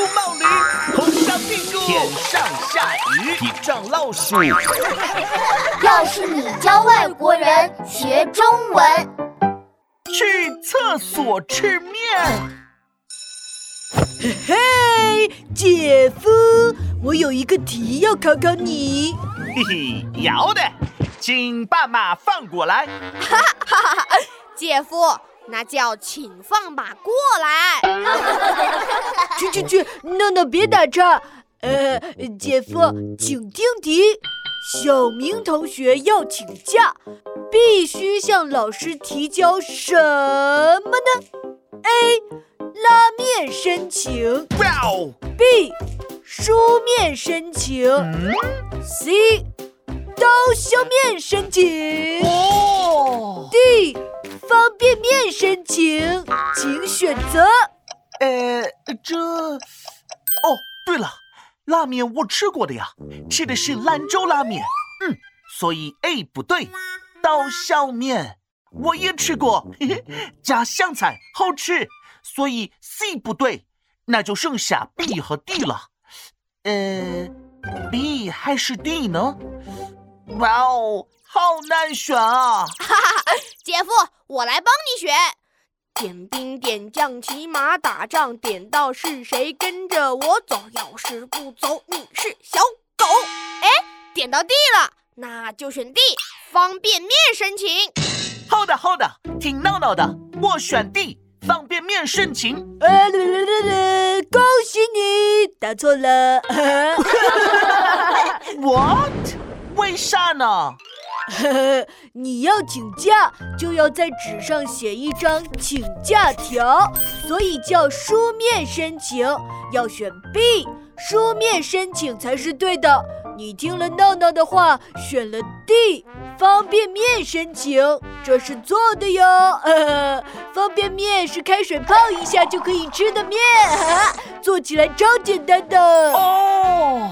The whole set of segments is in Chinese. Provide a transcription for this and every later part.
嘟冒驴，红烧屁股，天上下雨，地上老鼠。要是你教外国人学中文，去厕所吃面。嘿嘿，姐夫，我有一个题要考考你。嘿嘿，要的，请把马放过来。哈哈哈，姐夫。那叫请放马过来！去去去，闹闹别打岔。呃，姐夫，请听题：小明同学要请假，必须向老师提交什么呢？A. 拉面申请。B. 书面申请。C. 刀削面申请。D. 方便面申请，请选择。呃，这……哦，对了，拉面我吃过的呀，吃的是兰州拉面。嗯，所以 A 不对。刀削面我也吃过，嘿嘿，加香菜好吃，所以 C 不对。那就剩下 B 和 D 了。呃，B 还是 D 呢？哇哦！好难选啊！哈哈，姐夫，我来帮你选。点兵点将骑马打仗，点到是谁跟着我走？要是不走，你是小狗。哎，点到 D 了，那就选 D，方便面申请。好的好的，听闹闹的，我选 D，方便面申请。呃，恭喜你答错了。What？为啥呢？呵呵，你要请假就要在纸上写一张请假条，所以叫书面申请，要选 B，书面申请才是对的。你听了闹闹的话，选了 D，方便面申请，这是错的哟。呵呵，方便面是开水泡一下就可以吃的面，做起来超简单的。哦，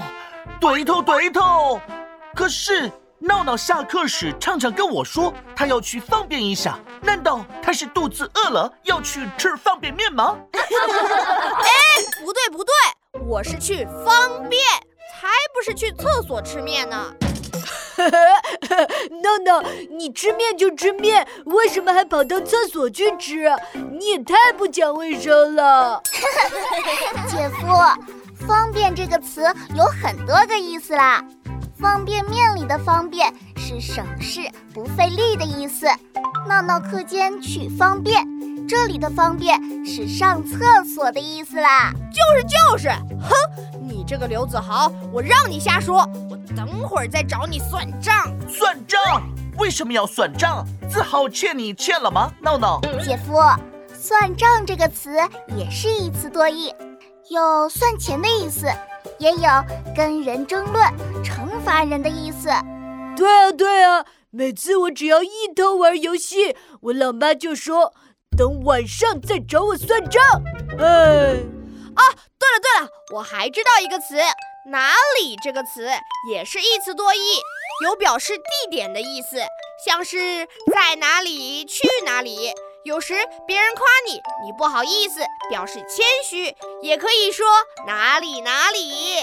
对头对头，可是。闹闹下课时常常跟我说，他要去方便一下。难道他是肚子饿了要去吃方便面吗？哎，不对不对，我是去方便，才不是去厕所吃面呢。闹闹，你吃面就吃面，为什么还跑到厕所去吃？你也太不讲卫生了。姐夫，方便这个词有很多个意思啦。方便面里的方便是省事不费力的意思。闹闹课间去方便，这里的方便是上厕所的意思啦。就是就是，哼，你这个刘子豪，我让你瞎说，我等会儿再找你算账。算账？为什么要算账？子豪欠你欠了吗？闹闹，姐夫，算账这个词也是一词多义，有算钱的意思。也有跟人争论、惩罚人的意思。对啊，对啊，每次我只要一偷玩游戏，我老妈就说等晚上再找我算账。哎，啊，对了对了，我还知道一个词，哪里这个词也是一词多义，有表示地点的意思，像是在哪里、去哪里。有时别人夸你，你不好意思，表示谦虚，也可以说哪里哪里。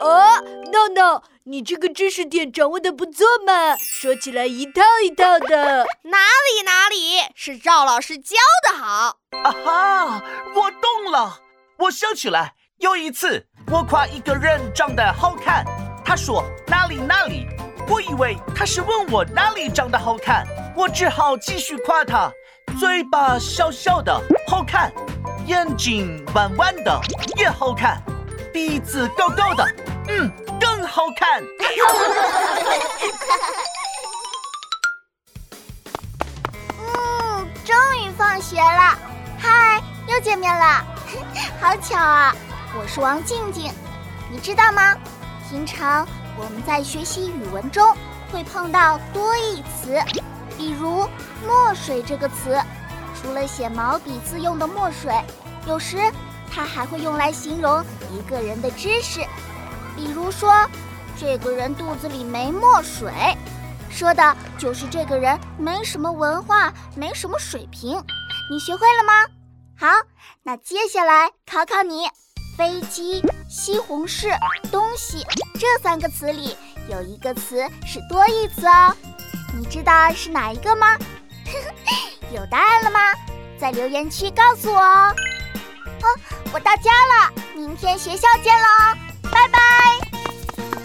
哦，闹闹，你这个知识点掌握的不错嘛，说起来一套一套的。哪里哪里是赵老师教的好。啊哈，我懂了，我想起来，有一次我夸一个人长得好看，他说哪里哪里，我以为他是问我哪里长得好看，我只好继续夸他。嘴巴小小的好看，眼睛弯弯的也好看，鼻子高高的，嗯，更好看。嗯，终于放学了，嗨，又见面了，好巧啊！我是王静静，你知道吗？平常我们在学习语文中会碰到多义词。比如“墨水”这个词，除了写毛笔字用的墨水，有时它还会用来形容一个人的知识。比如说这个人肚子里没墨水。说的就是这个人没什么文化没什么水平。你学会了吗？好那接下来考考你飞机西红柿东西这三个词里有一个词是多义词哦。你知道是哪一个吗？有答案了吗？在留言区告诉我哦。我到家了明天学校见喽拜拜。